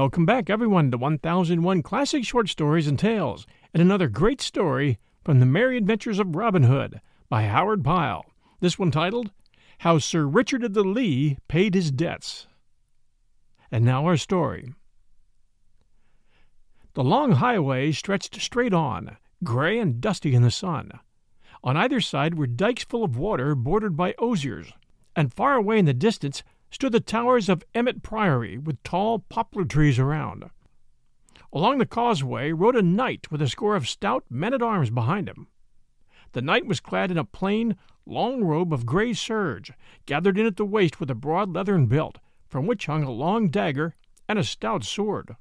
Welcome back, everyone, to 1001 Classic Short Stories and Tales, and another great story from the Merry Adventures of Robin Hood by Howard Pyle. This one titled, How Sir Richard of the Lea Paid His Debts. And now our story. The long highway stretched straight on, gray and dusty in the sun. On either side were dikes full of water bordered by osiers, and far away in the distance stood the towers of Emmet Priory with tall poplar trees around. Along the causeway rode a knight with a score of stout men at arms behind him. The knight was clad in a plain, long robe of gray serge, gathered in at the waist with a broad leathern belt, from which hung a long dagger and a stout sword.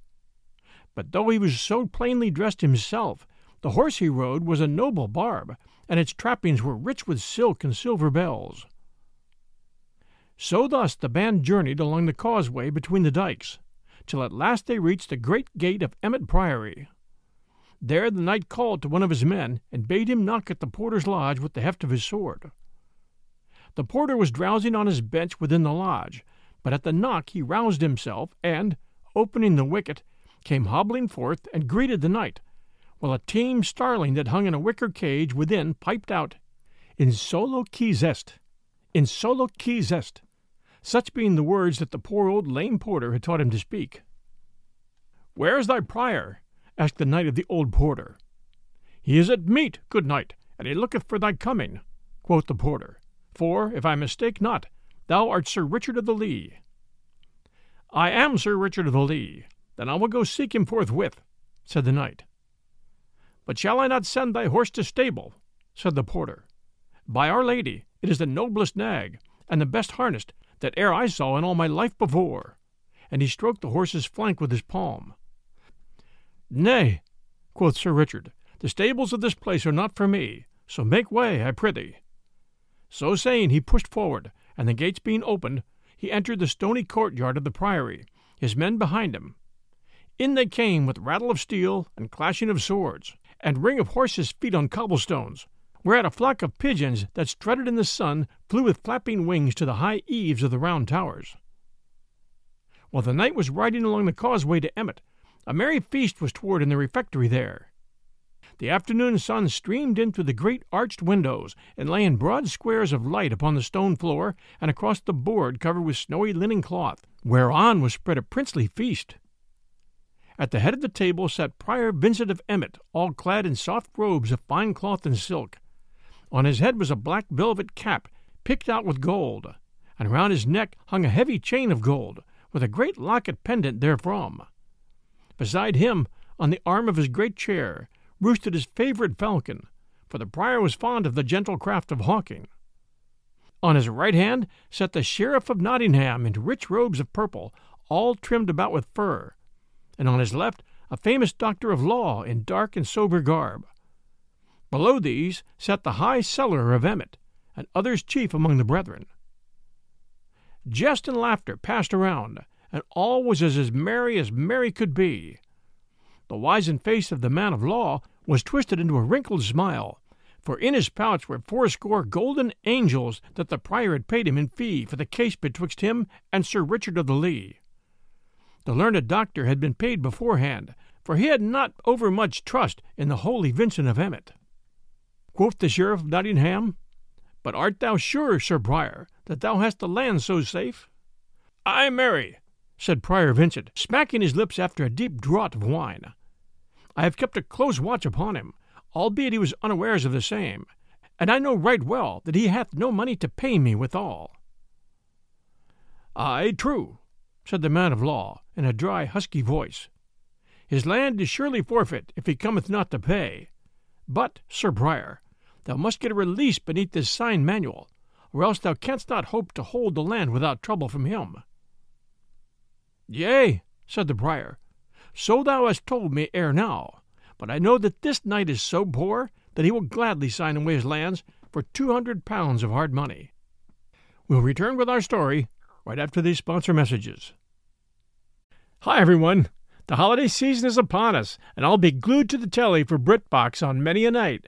But though he was so plainly dressed himself, the horse he rode was a noble barb, and its trappings were rich with silk and silver bells. So thus the band journeyed along the causeway between the dikes, till at last they reached the great gate of Emmet Priory. There the knight called to one of his men and bade him knock at the porter's lodge with the heft of his sword. The porter was drowsing on his bench within the lodge, but at the knock he roused himself and, opening the wicket, came hobbling forth and greeted the knight, while a tame starling that hung in a wicker cage within piped out, In solo qui zest, in solo qui zest such being the words that the poor old lame porter had taught him to speak. Where is thy prior? asked the knight of the old porter. He is at meat, good knight, and he looketh for thy coming, quoth the porter. For, if I mistake not, thou art Sir Richard of the Lea. I am Sir Richard of the Lea, Then I will go seek him forthwith, said the knight. But shall I not send thy horse to stable? said the porter. By Our Lady, it is the noblest nag, and the best harnessed, that e'er I saw in all my life before. And he stroked the horse's flank with his palm. Nay, quoth Sir Richard, the stables of this place are not for me, so make way, I prithee. So saying, he pushed forward, and the gates being opened, he entered the stony courtyard of the priory, his men behind him. In they came with rattle of steel and clashing of swords, and ring of horses' feet on cobblestones, whereat a flock of pigeons that strutted in the sun flew with flapping wings to the high eaves of the round towers. While the knight was riding along the causeway to Emmet, a merry feast was toward in the refectory there. The afternoon sun streamed in through the great arched windows and lay in broad squares of light upon the stone floor and across the board covered with snowy linen cloth, whereon was spread a princely feast. At the head of the table sat Prior Vincent of Emmet, all clad in soft robes of fine cloth and silk, on his head was a black velvet cap, picked out with gold, and round his neck hung a heavy chain of gold, with a great locket pendant therefrom. Beside him, on the arm of his great chair, roosted his favorite falcon, for the prior was fond of the gentle craft of hawking. On his right hand sat the Sheriff of Nottingham in rich robes of purple, all trimmed about with fur, and on his left a famous doctor of law in dark and sober garb. Below these sat the high cellarer of Emmet, and others chief among the brethren. Jest and laughter passed around, and all was as, as merry as merry could be. The wizened face of the man of law was twisted into a wrinkled smile, for in his pouch were fourscore golden angels that the prior had paid him in fee for the case betwixt him and Sir Richard of the Lea. The learned doctor had been paid beforehand, for he had not overmuch trust in the holy Vincent of Emmet. Quoth the Sheriff of Nottingham, But art thou sure, Sir Prior, that thou hast the land so safe? Ay, marry, said Prior Vincent, smacking his lips after a deep draught of wine. I have kept a close watch upon him, albeit he was unawares of the same, and I know right well that he hath no money to pay me withal. Ay, true, said the man of law, in a dry, husky voice. His land is surely forfeit if he cometh not to pay. But, Sir Prior, thou must get a release beneath this sign manual, or else thou canst not hope to hold the land without trouble from him. Yea, said the prior, so thou hast told me ere now, but I know that this knight is so poor that he will gladly sign away his lands for two hundred pounds of hard money. We'll return with our story right after these sponsor messages. Hi, everyone. The holiday season is upon us, and I'll be glued to the telly for BritBox on many a night.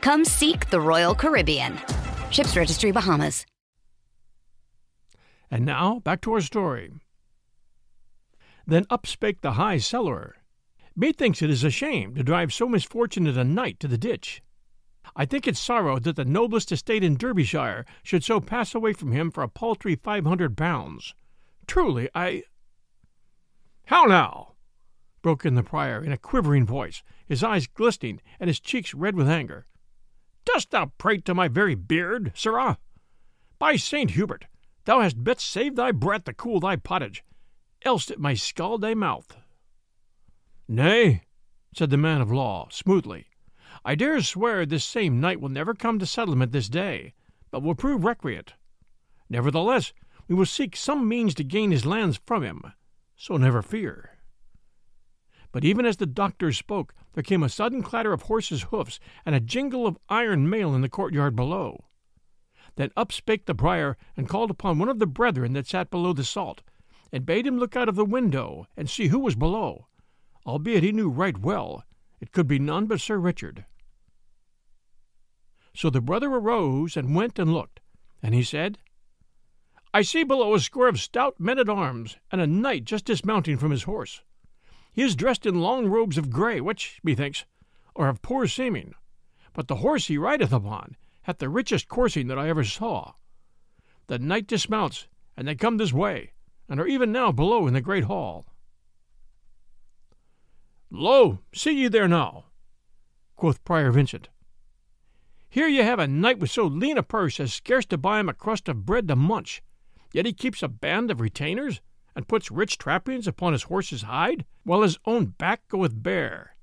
Come seek the Royal Caribbean. Ships Registry Bahamas. And now back to our story. Then up spake the high cellarer. Methinks it is a shame to drive so misfortunate a knight to the ditch. I think it sorrow that the noblest estate in Derbyshire should so pass away from him for a paltry five hundred pounds. Truly, I. How now? broke in the prior in a quivering voice, his eyes glistening and his cheeks red with anger. Dost thou prate to my very beard, sirrah? By Saint Hubert, thou hast best save thy breath to cool thy pottage, else it may scald thy mouth. Nay, said the man of law, smoothly, I dare swear this same knight will never come to settlement this day, but will prove recreant. Nevertheless, we will seek some means to gain his lands from him, so never fear. But even as the doctor spoke, there came a sudden clatter of horses' hoofs and a jingle of iron mail in the courtyard below. Then up spake the prior and called upon one of the brethren that sat below the salt, and bade him look out of the window and see who was below, albeit he knew right well it could be none but Sir Richard. So the brother arose and went and looked, and he said, I see below a score of stout men at arms, and a knight just dismounting from his horse. He is dressed in long robes of grey, which, methinks, are of poor seeming, but the horse he rideth upon hath the richest coursing that I ever saw. The knight dismounts, and they come this way, and are even now below in the great hall. Lo, see ye there now, quoth Prior Vincent. Here ye have a knight with so lean a purse as scarce to buy him a crust of bread to munch, yet he keeps a band of retainers, and puts rich trappings upon his horse's hide, while his own back goeth bare.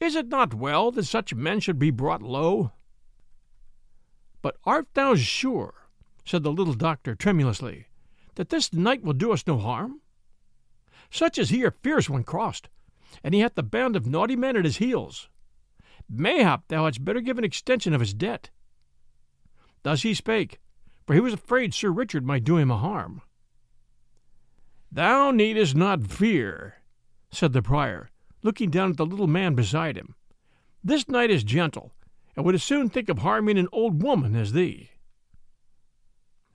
Is it not well that such men should be brought low? But art thou sure, said the little doctor tremulously, that this knight will do us no harm? Such as he are fierce when crossed, and he hath the band of naughty men at his heels. Mayhap thou hadst better give an extension of his debt. Thus he spake, for he was afraid Sir Richard might do him a harm. Thou needest not fear, said the prior, looking down at the little man beside him. This knight is gentle, and would as soon think of harming an old woman as thee.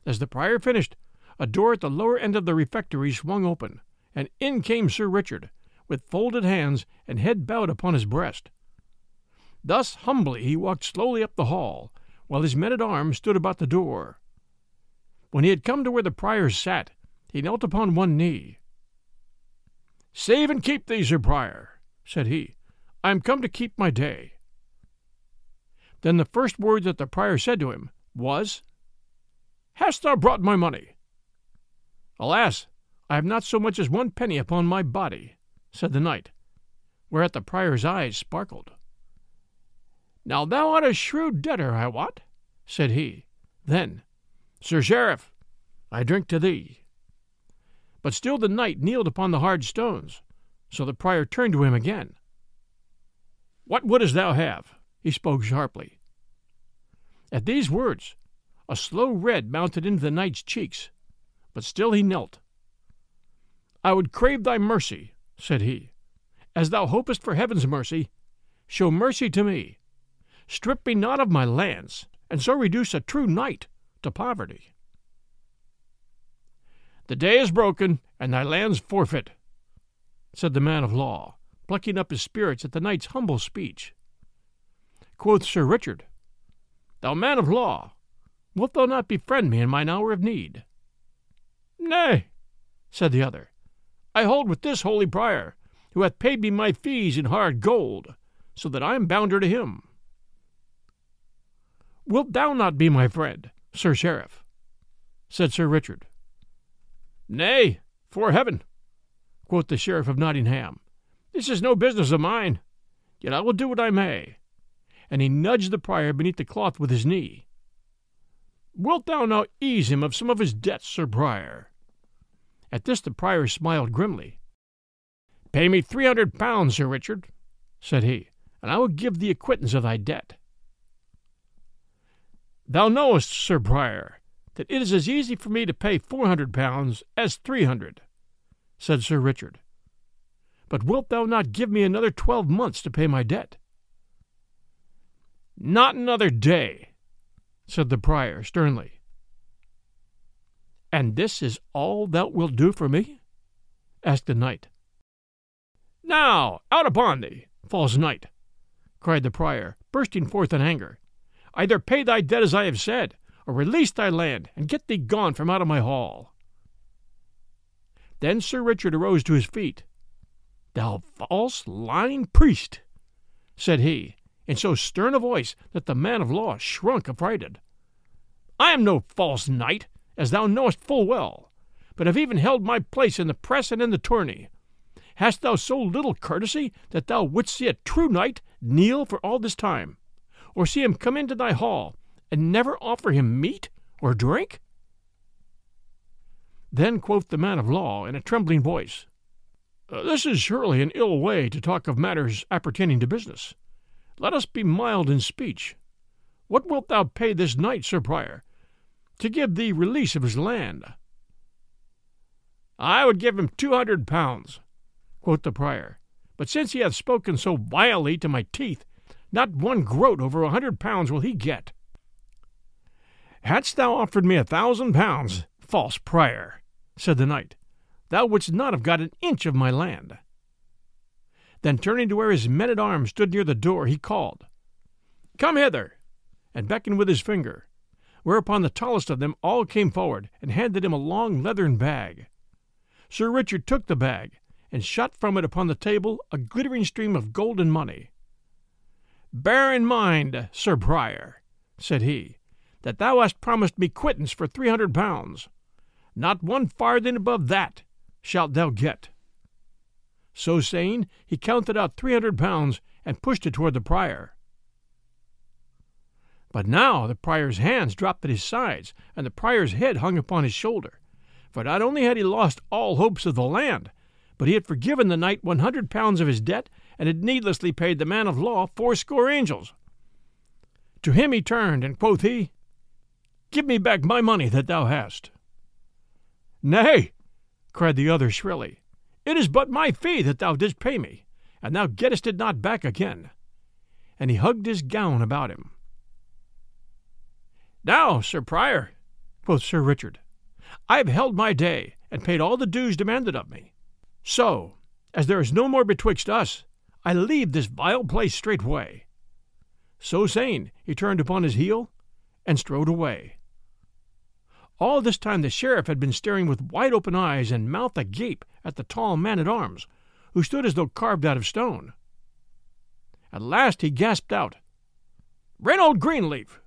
As the prior finished, a door at the lower end of the refectory swung open, and in came Sir Richard, with folded hands and head bowed upon his breast. Thus humbly he walked slowly up the hall, while his men at arms stood about the door. When he had come to where the priors sat, he knelt upon one knee. Save and keep thee, Sir Prior, said he. I am come to keep my day. Then the first word that the prior said to him was, Hast thou brought my money? Alas, I have not so much as one penny upon my body, said the knight, whereat the prior's eyes sparkled. Now thou art a shrewd debtor, I wot, said he. Then, Sir Sheriff, I drink to thee. But still the knight kneeled upon the hard stones, so the prior turned to him again. What wouldst thou have? he spoke sharply. At these words, a slow red mounted into the knight's cheeks, but still he knelt. I would crave thy mercy, said he. As thou hopest for heaven's mercy, show mercy to me. Strip me not of my lands, and so reduce a true knight to poverty. The day is broken, and thy lands forfeit, said the man of law, plucking up his spirits at the knight's humble speech. Quoth Sir Richard, Thou man of law, wilt thou not befriend me in mine hour of need? Nay, said the other, I hold with this holy prior, who hath paid me my fees in hard gold, so that I am bounder to him. Wilt thou not be my friend, Sir Sheriff? said Sir Richard. Nay, for heaven, quoth the Sheriff of Nottingham, this is no business of mine, yet I will do what I may and he nudged the prior beneath the cloth with his knee. Wilt thou now ease him of some of his debts, Sir Prior? At this the prior smiled grimly. Pay me three hundred pounds, Sir Richard, said he, and I will give thee acquittance of thy debt. Thou knowest, Sir Prior, that it is as easy for me to pay four hundred pounds as three hundred, said Sir Richard. But wilt thou not give me another twelve months to pay my debt? Not another day, said the prior sternly. And this is all thou wilt do for me? asked the knight. Now, out upon thee, false knight, cried the prior, bursting forth in anger. Either pay thy debt as I have said, or release thy land, and get thee gone from out of my hall. Then Sir Richard arose to his feet. Thou false, lying priest, said he, in so stern a voice that the man of law shrunk affrighted. I am no false knight, as thou knowest full well, but have even held my place in the press and in the tourney. Hast thou so little courtesy that thou wouldst see a true knight kneel for all this time, or see him come into thy hall and never offer him meat or drink? Then quoth the man of law in a trembling voice, uh, This is surely an ill way to talk of matters appertaining to business. Let us be mild in speech. What wilt thou pay this knight, Sir Prior, to give thee release of his land? I would give him two hundred pounds, quoth the prior, but since he hath spoken so vilely to my teeth, not one groat over a hundred pounds will he get. Hadst thou offered me a thousand pounds, false prior, said the knight, thou wouldst not have got an inch of my land. Then turning to where his men at arms stood near the door, he called, Come hither, and beckoned with his finger, whereupon the tallest of them all came forward and handed him a long leathern bag. Sir Richard took the bag, and shot from it upon the table a glittering stream of golden money. Bear in mind, Sir Prior, said he, that thou hast promised me quittance for three hundred pounds. Not one farthing above that shalt thou get. So saying, he counted out three hundred pounds and pushed it toward the prior. But now the prior's hands dropped at his sides, and the prior's head hung upon his shoulder. For not only had he lost all hopes of the land, but he had forgiven the knight one hundred pounds of his debt, and had needlessly paid the man of law fourscore angels. To him he turned, and quoth he, Give me back my money that thou hast. Nay, cried the other shrilly, it is but my fee that thou didst pay me, and thou gettest it not back again. And he hugged his gown about him. Now, Sir Prior, quoth Sir Richard, I have held my day, and paid all the dues demanded of me. So, as there is no more betwixt us, I leave this vile place straightway. So saying, he turned upon his heel and strode away. All this time the sheriff had been staring with wide open eyes and mouth agape at the tall man at arms, who stood as though carved out of stone. At last he gasped out, Reynold Greenleaf!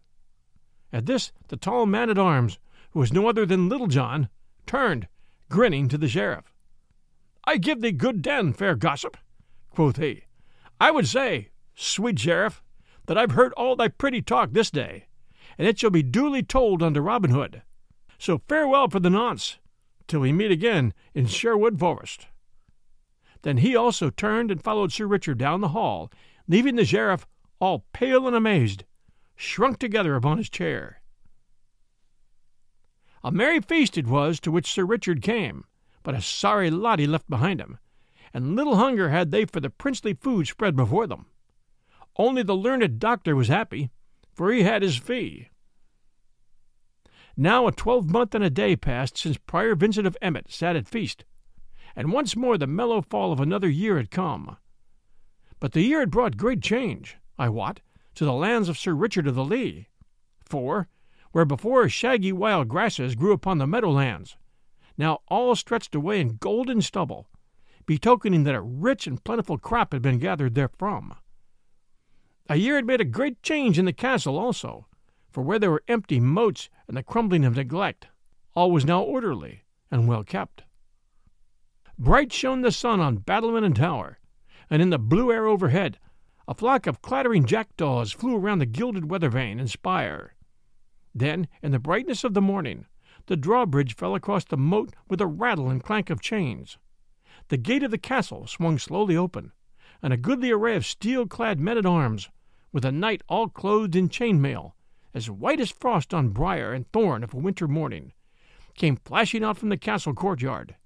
At this the tall man at arms, who was no other than Little John, turned, grinning, to the sheriff. I give thee good den, fair gossip, quoth he. I would say, sweet sheriff, that I've heard all thy pretty talk this day, and it shall be duly told unto Robin Hood. So farewell for the nonce, till we meet again in Sherwood Forest. Then he also turned and followed Sir Richard down the hall, leaving the sheriff, all pale and amazed, shrunk together upon his chair. A merry feast it was to which Sir Richard came, but a sorry lot he left behind him, and little hunger had they for the princely food spread before them. Only the learned doctor was happy, for he had his fee. Now a twelvemonth and a day passed since Prior Vincent of Emmet sat at feast, and once more the mellow fall of another year had come. But the year had brought great change, I wot, to the lands of Sir Richard of the Lea. For, where before shaggy wild grasses grew upon the meadowlands, now all stretched away in golden stubble, betokening that a rich and plentiful crop had been gathered therefrom. A year had made a great change in the castle also, for where there were empty moats and the crumbling of neglect, all was now orderly and well kept. Bright shone the sun on battlement and tower, and in the blue air overhead a flock of clattering jackdaws flew around the gilded weather vane and spire. Then, in the brightness of the morning, the drawbridge fell across the moat with a rattle and clank of chains. The gate of the castle swung slowly open, and a goodly array of steel clad men at arms, with a knight all clothed in chain mail, as white as frost on briar and thorn of a winter morning, came flashing out from the castle courtyard.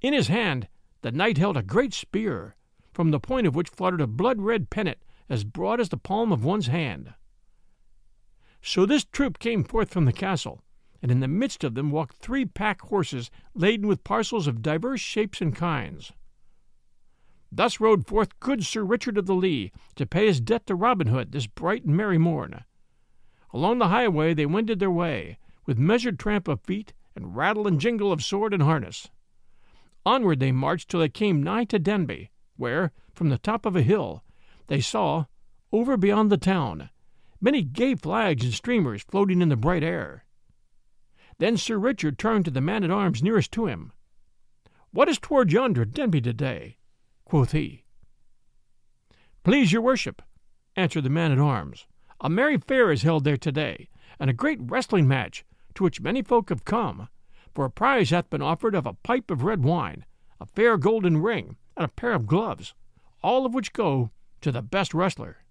In his hand the knight held a great spear, from the point of which fluttered a blood red pennant as broad as the palm of one's hand. So this troop came forth from the castle, and in the midst of them walked three pack horses laden with parcels of divers shapes and kinds. Thus rode forth good Sir Richard of the Lea to pay his debt to Robin Hood this bright and merry morn. Along the highway they wended their way, with measured tramp of feet and rattle and jingle of sword and harness. Onward they marched till they came nigh to Denby, where, from the top of a hill, they saw, over beyond the town, many gay flags and streamers floating in the bright air. Then Sir Richard turned to the man at arms nearest to him. What is toward yonder Denby today? quoth he. Please your worship, answered the man at arms, a merry fair is held there today, and a great wrestling match, to which many folk have come, for a prize hath been offered of a pipe of red wine, a fair golden ring, and a pair of gloves, all of which go to the best wrestler.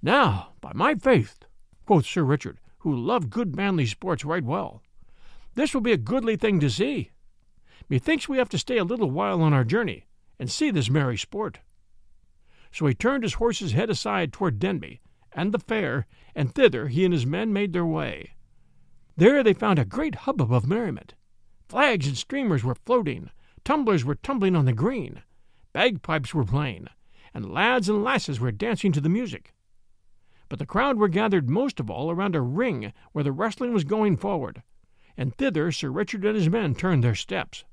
Now, by my faith, quoth Sir Richard, who loved good manly sports right well, this will be a goodly thing to see. Methinks we have to stay a little while on our journey, and see this merry sport. So he turned his horse's head aside toward Denby and the fair, and thither he and his men made their way. There they found a great hubbub of merriment. Flags and streamers were floating, tumblers were tumbling on the green, bagpipes were playing, and lads and lasses were dancing to the music. But the crowd were gathered most of all around a ring where the wrestling was going forward, and thither Sir Richard and his men turned their steps.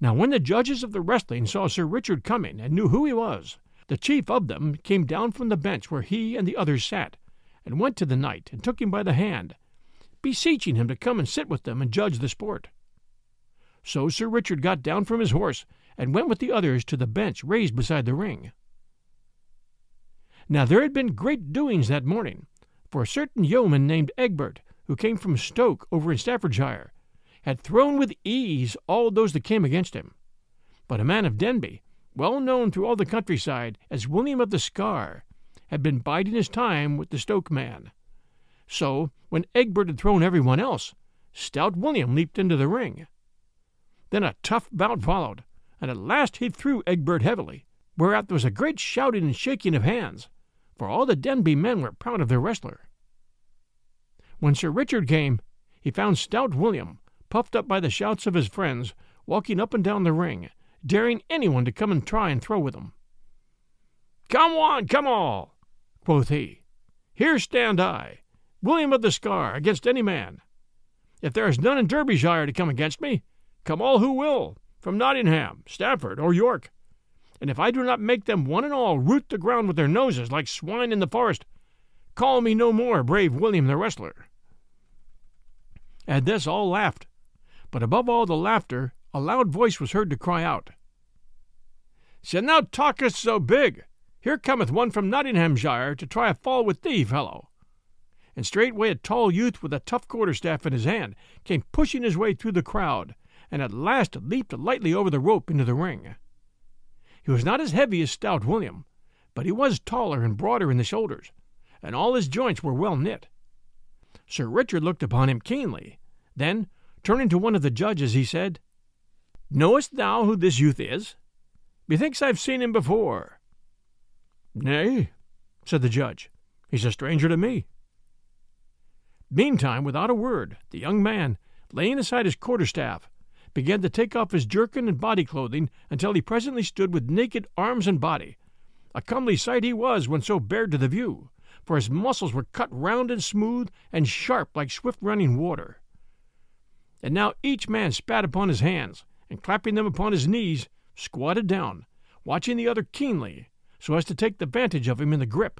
Now when the judges of the wrestling saw Sir Richard coming and knew who he was, the chief of them came down from the bench where he and the others sat, and went to the knight and took him by the hand, beseeching him to come and sit with them and judge the sport. So Sir Richard got down from his horse and went with the others to the bench raised beside the ring. Now there had been great doings that morning, for a certain yeoman named Egbert, who came from Stoke over in Staffordshire, had thrown with ease all those that came against him. But a man of Denby, well known through all the countryside as William of the Scar, had been biding his time with the Stoke man, So, when Egbert had thrown everyone else, stout William leaped into the ring. Then a tough bout followed, and at last he threw Egbert heavily, whereat there was a great shouting and shaking of hands, for all the Denby men were proud of their wrestler. When Sir Richard came, he found stout William, puffed up by the shouts of his friends, walking up and down the ring, daring anyone to come and try and throw with him. Come on, come all, quoth he. Here stand I, William of the Scar, against any man. If there is none in Derbyshire to come against me, come all who will, from Nottingham, Stafford, or York. And if I do not make them one and all root the ground with their noses like swine in the forest, call me no more brave William the wrestler. At this all laughed, but above all the laughter a loud voice was heard to cry out, Sin thou talkest so big, here cometh one from Nottinghamshire to try a fall with thee, fellow. And straightway a tall youth with a tough quarterstaff in his hand came pushing his way through the crowd, and at last leaped lightly over the rope into the ring. He was not as heavy as stout William, but he was taller and broader in the shoulders, and all his joints were well knit. Sir Richard looked upon him keenly. Then, turning to one of the judges, he said, Knowest thou who this youth is? Methinks I've seen him before. Nay, said the judge, he's a stranger to me. Meantime, without a word, the young man, laying aside his quarterstaff, began to take off his jerkin and body clothing until he presently stood with naked arms and body. A comely sight he was when so bared to the view, for his muscles were cut round and smooth and sharp like swift running water. And now each man spat upon his hands, and clapping them upon his knees, squatted down, watching the other keenly, so as to take the vantage of him in the grip.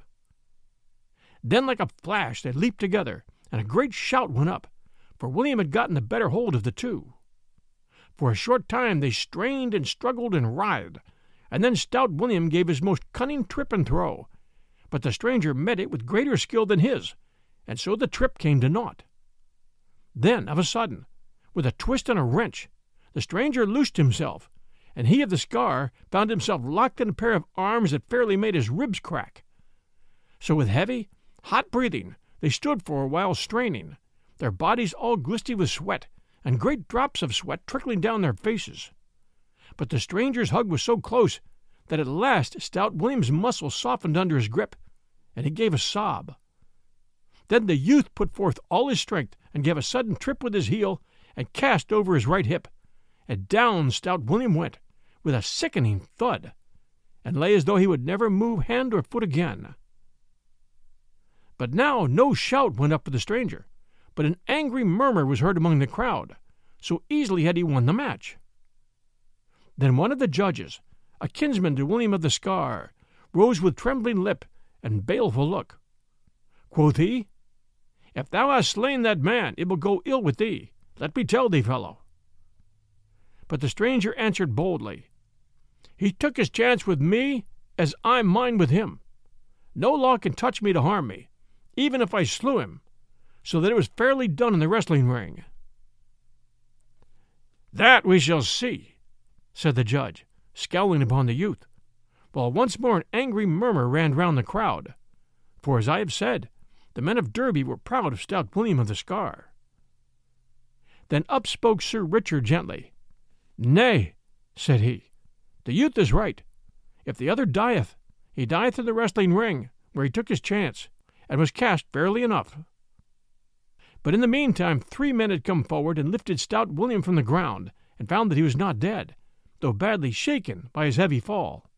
Then, like a flash, they leaped together, and a great shout went up, for William had gotten the better hold of the two. For a short time they strained and struggled and writhed, and then stout William gave his most cunning trip and throw, but the stranger met it with greater skill than his, and so the trip came to naught. Then, of a sudden, with a twist and a wrench, the stranger loosed himself, and he of the scar found himself locked in a pair of arms that fairly made his ribs crack. So, with heavy, hot breathing, they stood for a while straining, their bodies all glistening with sweat, and great drops of sweat trickling down their faces. But the stranger's hug was so close that at last stout William's muscles softened under his grip, and he gave a sob. Then the youth put forth all his strength and gave a sudden trip with his heel and cast over his right hip, and down stout William went with a sickening thud, and lay as though he would never move hand or foot again. But now no shout went up for the stranger, but an angry murmur was heard among the crowd, so easily had he won the match. Then one of the judges, a kinsman to William of the Scar, rose with trembling lip and baleful look. Quoth he, If thou hast slain that man, it will go ill with thee. Let me tell thee, fellow. But the stranger answered boldly, He took his chance with me as I'm mine with him. No law can touch me to harm me, even if I slew him, so that it was fairly done in the wrestling ring. That we shall see, said the judge, scowling upon the youth, while once more an angry murmur ran round the crowd. For, as I have said, the men of Derby were proud of stout William of the Scar. Then up spoke Sir Richard gently. Nay, said he, the youth is right. If the other dieth, he dieth in the wrestling ring, where he took his chance, and was cast fairly enough. But in the meantime three men had come forward and lifted stout William from the ground, and found that he was not dead, though badly shaken by his heavy fall.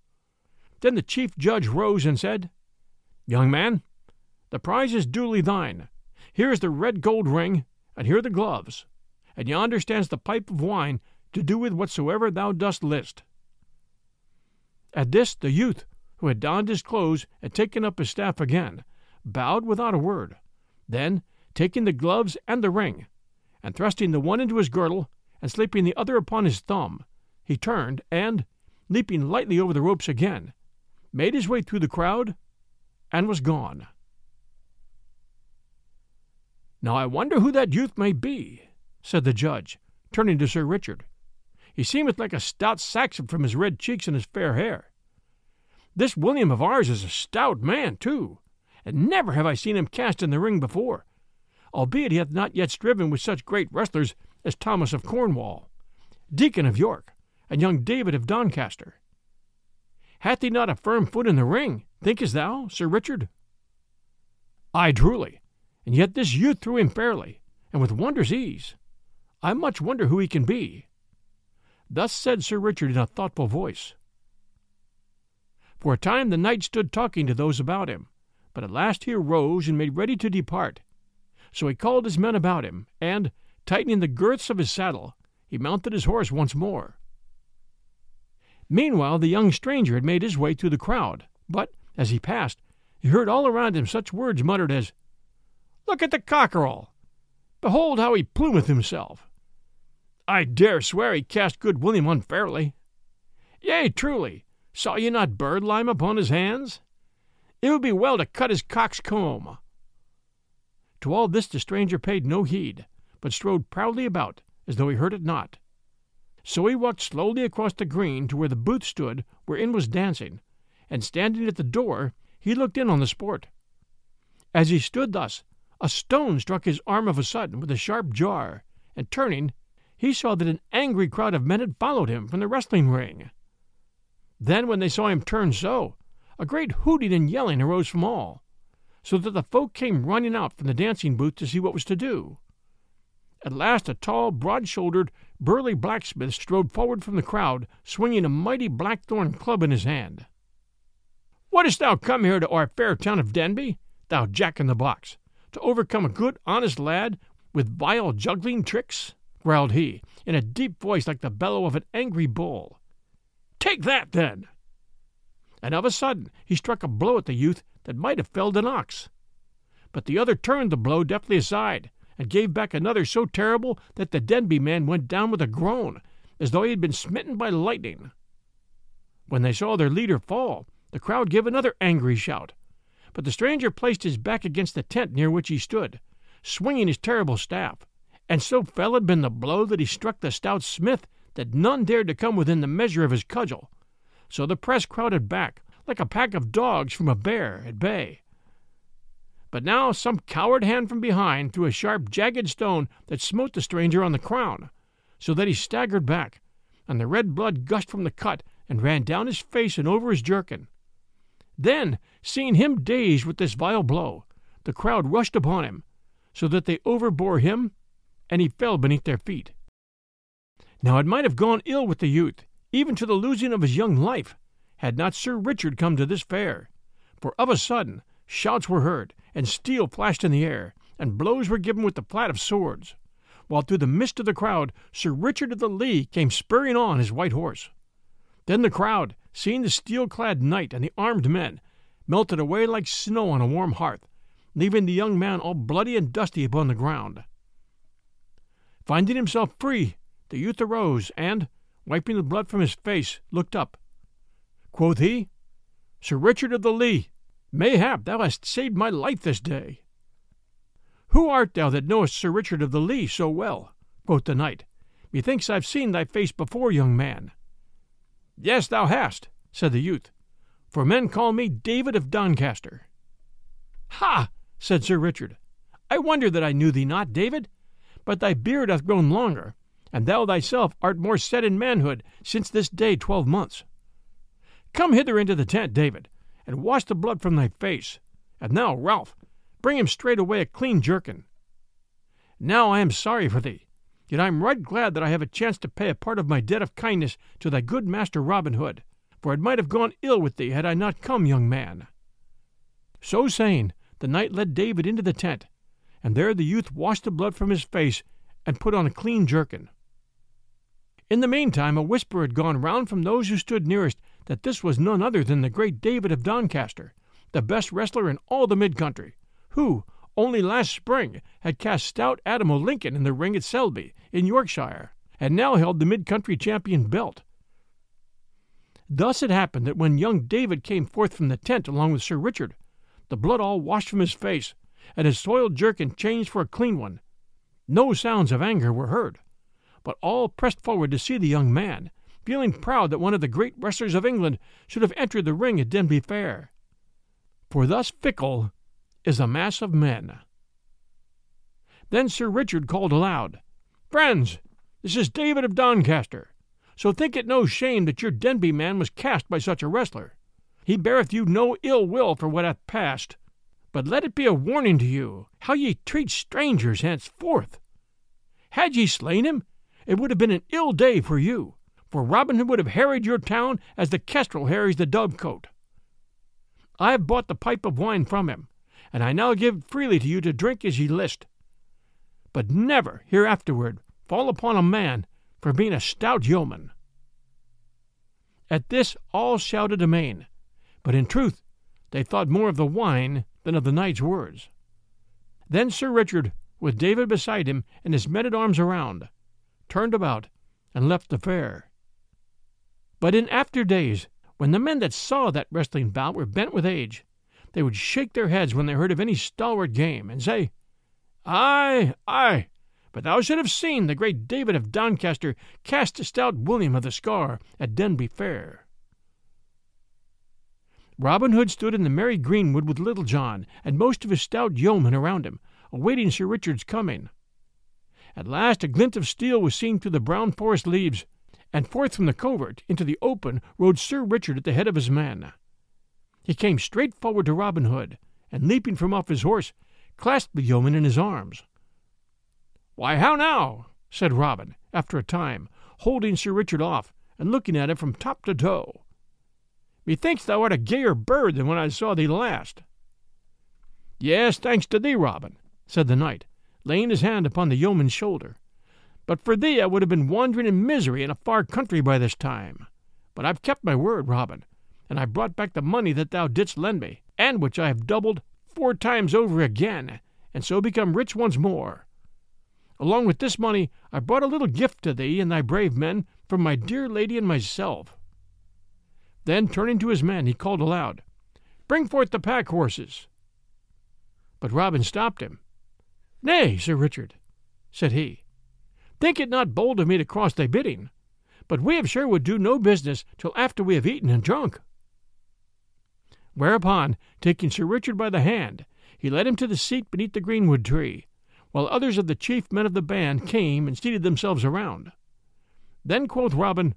Then the chief judge rose and said, Young man, the prize is duly thine. Here is the red gold ring, and here the gloves, and yonder stands the pipe of wine to do with whatsoever thou dost list. At this the youth, who had donned his clothes and taken up his staff again, bowed without a word. Then, taking the gloves and the ring, and thrusting the one into his girdle, and slipping the other upon his thumb, he turned, and, leaping lightly over the ropes again, made his way through the crowd, and was gone. Now I wonder who that youth may be, said the judge, turning to Sir Richard. He seemeth like a stout Saxon from his red cheeks and his fair hair. This William of ours is a stout man, too, and never have I seen him cast in the ring before, albeit he hath not yet striven with such great wrestlers as Thomas of Cornwall, Deacon of York, and young David of Doncaster. Hath he not a firm foot in the ring, thinkest thou, Sir Richard? Ay, truly, and yet this youth threw him fairly, and with wondrous ease. I much wonder who he can be. Thus said Sir Richard in a thoughtful voice. For a time the knight stood talking to those about him, but at last he arose and made ready to depart. So he called his men about him, and, tightening the girths of his saddle, he mounted his horse once more. Meanwhile the young stranger had made his way through the crowd, but, as he passed, he heard all around him such words muttered as, Look at the cockerel! Behold how he plumeth himself! I dare swear he cast good William unfairly. Yea, truly, saw ye not birdlime upon his hands? It would be well to cut his cock's comb. To all this the stranger paid no heed, but strode proudly about, as though he heard it not. So he walked slowly across the green to where the booth stood wherein was dancing, and standing at the door, he looked in on the sport. As he stood thus, a stone struck his arm of a sudden with a sharp jar, and turning, he saw that an angry crowd of men had followed him from the wrestling ring. Then, when they saw him turn so, a great hooting and yelling arose from all, so that the folk came running out from the dancing booth to see what was to do. At last a tall, broad-shouldered, burly blacksmith strode forward from the crowd, swinging a mighty blackthorn club in his hand. What Wouldst thou come here to our fair town of Denby, thou jack-in-the-box, to overcome a good, honest lad with vile juggling tricks? Growled he, in a deep voice like the bellow of an angry bull. Take that, then! And of a sudden he struck a blow at the youth that might have felled an ox. But the other turned the blow deftly aside, and gave back another so terrible that the Denby man went down with a groan, as though he had been smitten by lightning. When they saw their leader fall, the crowd gave another angry shout, but the stranger placed his back against the tent near which he stood, swinging his terrible staff, and so fell had been the blow that he struck the stout smith that none dared to come within the measure of his cudgel. So the press crowded back, like a pack of dogs from a bear at bay. But now some coward hand from behind threw a sharp, jagged stone that smote the stranger on the crown, so that he staggered back, and the red blood gushed from the cut and ran down his face and over his jerkin. Then, seeing him dazed with this vile blow, the crowd rushed upon him, so that they overbore him, and he fell beneath their feet. Now it might have gone ill with the youth, even to the losing of his young life, had not Sir Richard come to this fair, for of a sudden shouts were heard, and steel flashed in the air, and blows were given with the flat of swords, while through the midst of the crowd Sir Richard of the Lea came spurring on his white horse. Then the crowd, seeing the steel clad knight and the armed men, melted away like snow on a warm hearth, leaving the young man all bloody and dusty upon the ground. Finding himself free, the youth arose, and, wiping the blood from his face, looked up. Quoth he, Sir Richard of the Lea, Mayhap thou hast saved my life this day. Who art thou that knowest Sir Richard of the Lea so well? quoth the knight. Methinks I've seen thy face before, young man. Yes, thou hast, said the youth, for men call me David of Doncaster. Ha! said Sir Richard. I wonder that I knew thee not, David. But thy beard hath grown longer, and thou thyself art more set in manhood since this day twelve months. Come hither into the tent, David, and wash the blood from thy face. And now, Ralph, bring him straightway a clean jerkin. Now I am sorry for thee, yet I am right glad that I have a chance to pay a part of my debt of kindness to thy good master Robin Hood, for it might have gone ill with thee had I not come, young man. So saying, the knight led David into the tent, and there the youth washed the blood from his face and put on a clean jerkin. In the meantime, a whisper had gone round from those who stood nearest that this was none other than the great David of Doncaster, the best wrestler in all the mid country, who, only last spring, had cast stout Adam o' Lincoln in the ring at Selby, in Yorkshire, and now held the mid country champion belt. Thus it happened that when young David came forth from the tent along with Sir Richard, the blood all washed from his face, and his soiled jerkin changed for a clean one. No sounds of anger were heard, but all pressed forward to see the young man, feeling proud that one of the great wrestlers of England should have entered the ring at Denby Fair. For thus fickle is a mass of men. Then Sir Richard called aloud, Friends, this is David of Doncaster. So think it no shame that your Denby man was cast by such a wrestler. He beareth you no ill will for what hath passed, but let it be a warning to you how ye treat strangers henceforth. Had ye slain him, it would have been an ill day for you, for Robin Hood would have harried your town as the kestrel harries the dovecote. I have bought the pipe of wine from him, and I now give freely to you to drink as ye list. But never hereafterward fall upon a man for being a stout yeoman. At this all shouted amain, but in truth they thought more of the wine than of the knight's words. Then Sir Richard, with David beside him and his men at arms around, turned about and left the fair. But in after days, when the men that saw that wrestling bout were bent with age, they would shake their heads when they heard of any stalwart game, and say, Aye, aye, but thou should have seen the great David of Doncaster cast stout William of the Scar at Denby Fair. Robin Hood stood in the merry greenwood with Little John and most of his stout yeomen around him, awaiting Sir Richard's coming. At last a glint of steel was seen through the brown forest leaves, and forth from the covert into the open rode Sir Richard at the head of his men. He came straight forward to Robin Hood, and leaping from off his horse, clasped the yeoman in his arms. Why, how now? said Robin, after a time, holding Sir Richard off and looking at him from top to toe. Methinks thou art a gayer bird than when I saw thee last. Yes, thanks to thee, Robin, said the knight, laying his hand upon the yeoman's shoulder. But for thee I would have been wandering in misery in a far country by this time. But I've kept my word, Robin, and I've brought back the money that thou didst lend me, and which I have doubled four times over again, and so become rich once more. Along with this money I brought a little gift to thee and thy brave men from my dear lady and myself. Then, turning to his men, he called aloud, Bring forth the pack horses. But Robin stopped him. Nay, Sir Richard, said he, think it not bold of me to cross thy bidding, but we of Sherwood do no business till after we have eaten and drunk. Whereupon, taking Sir Richard by the hand, he led him to the seat beneath the greenwood tree, while others of the chief men of the band came and seated themselves around. Then quoth Robin,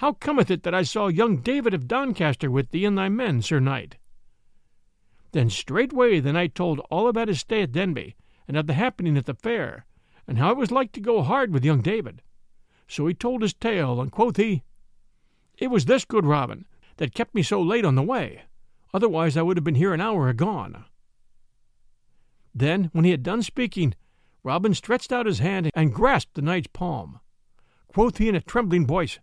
how cometh it that I saw young David of Doncaster with thee and thy men, Sir Knight? Then straightway the knight told all about his stay at Denby, and of the happening at the fair, and how it was like to go hard with young David. So he told his tale, and quoth he, It was this, good Robin, that kept me so late on the way. Otherwise I would have been here an hour agone. Then, when he had done speaking, Robin stretched out his hand and grasped the knight's palm. Quoth he in a trembling voice,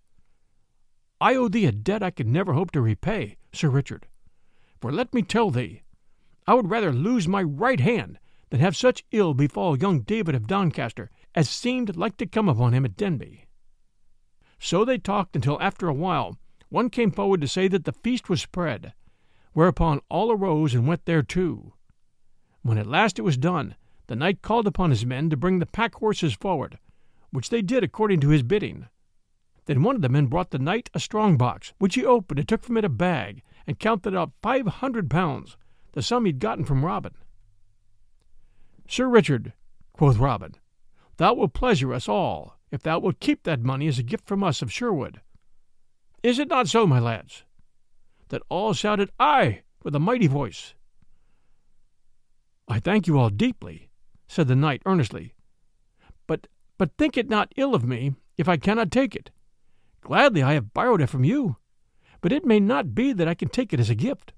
I owe thee a debt I could never hope to repay, Sir Richard. For let me tell thee, I would rather lose my right hand than have such ill befall young David of Doncaster as seemed like to come upon him at Denby. So they talked until after a while one came forward to say that the feast was spread, whereupon all arose and went thereto. When at last it was done, the knight called upon his men to bring the pack horses forward, which they did according to his bidding. Then one of the men brought the knight a strong box, which he opened and took from it a bag, and counted out five hundred pounds, the sum he'd gotten from Robin. Sir Richard, quoth Robin, thou wilt pleasure us all if thou wilt keep that money as a gift from us of Sherwood. Is it not so, my lads? That all shouted Aye with a mighty voice. I thank you all deeply, said the knight earnestly. But but think it not ill of me if I cannot take it. Gladly I have borrowed it from you, but it may not be that I can take it as a gift.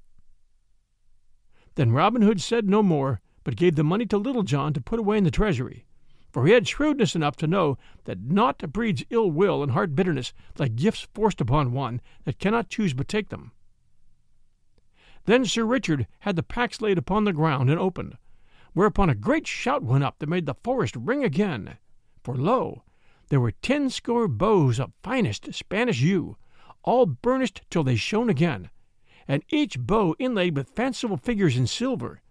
Then Robin Hood said no more, but gave the money to Little John to put away in the treasury, for he had shrewdness enough to know that naught breeds ill will and heart bitterness like gifts forced upon one that cannot choose but take them. Then Sir Richard had the packs laid upon the ground and opened, whereupon a great shout went up that made the forest ring again. For lo, there were ten score bows of finest Spanish yew, all burnished till they shone again, and each bow inlaid with fanciful figures in silver,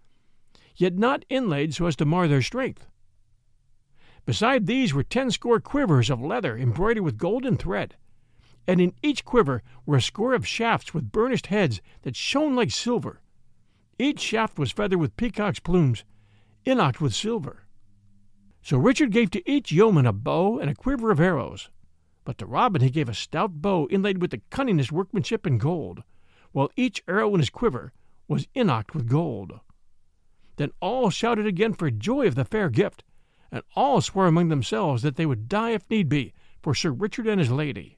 yet not inlaid so as to mar their strength. Beside these were ten score quivers of leather embroidered with golden thread, and in each quiver were a score of shafts with burnished heads that shone like silver. Each shaft was feathered with peacock's plumes, innocked with silver. So Richard gave to each yeoman a bow and a quiver of arrows. But to Robin he gave a stout bow inlaid with the cunningest workmanship in gold, while each arrow in his quiver was inocked with gold. Then all shouted again for joy of the fair gift, and all swore among themselves that they would die if need be for Sir Richard and his lady.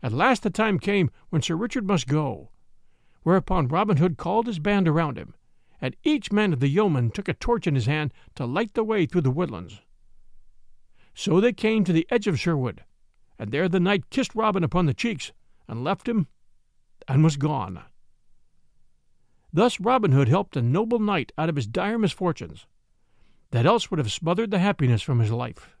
At last the time came when Sir Richard must go, whereupon Robin Hood called his band around him, and each man of the yeomen took a torch in his hand to light the way through the woodlands. So they came to the edge of Sherwood, and there the knight kissed Robin upon the cheeks, and left him, and was gone. Thus Robin Hood helped a noble knight out of his dire misfortunes, that else would have smothered the happiness from his life.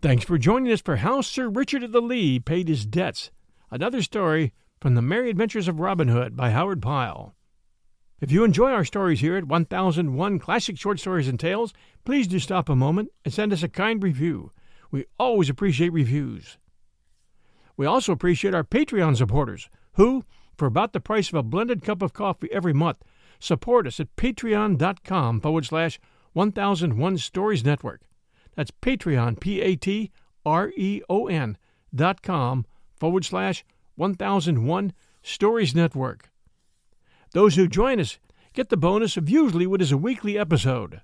Thanks for joining us for How Sir Richard of the Lea Paid His Debts, another story from The Merry Adventures of Robin Hood by Howard Pyle. If you enjoy our stories here at 1001 Classic Short Stories and Tales, please do stop a moment and send us a kind review. We always appreciate reviews. We also appreciate our Patreon supporters who, for about the price of a blended cup of coffee every month, support us at patreon.com forward slash 1001 Stories Network. That's Patreon, P A T R E O N dot com forward slash 1001 Stories Network. Those who join us get the bonus of usually what is a weekly episode,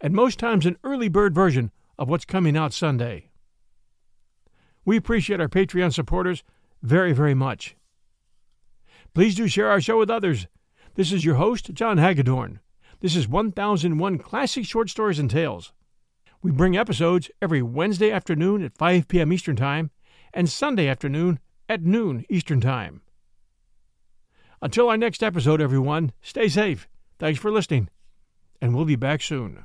and most times an early bird version of what's coming out Sunday. We appreciate our Patreon supporters very, very much. Please do share our show with others. This is your host, John Hagedorn. This is 1001 Classic Short Stories and Tales. We bring episodes every Wednesday afternoon at 5 p.m. Eastern Time and Sunday afternoon at noon Eastern Time. Until our next episode, everyone, stay safe. Thanks for listening, and we'll be back soon.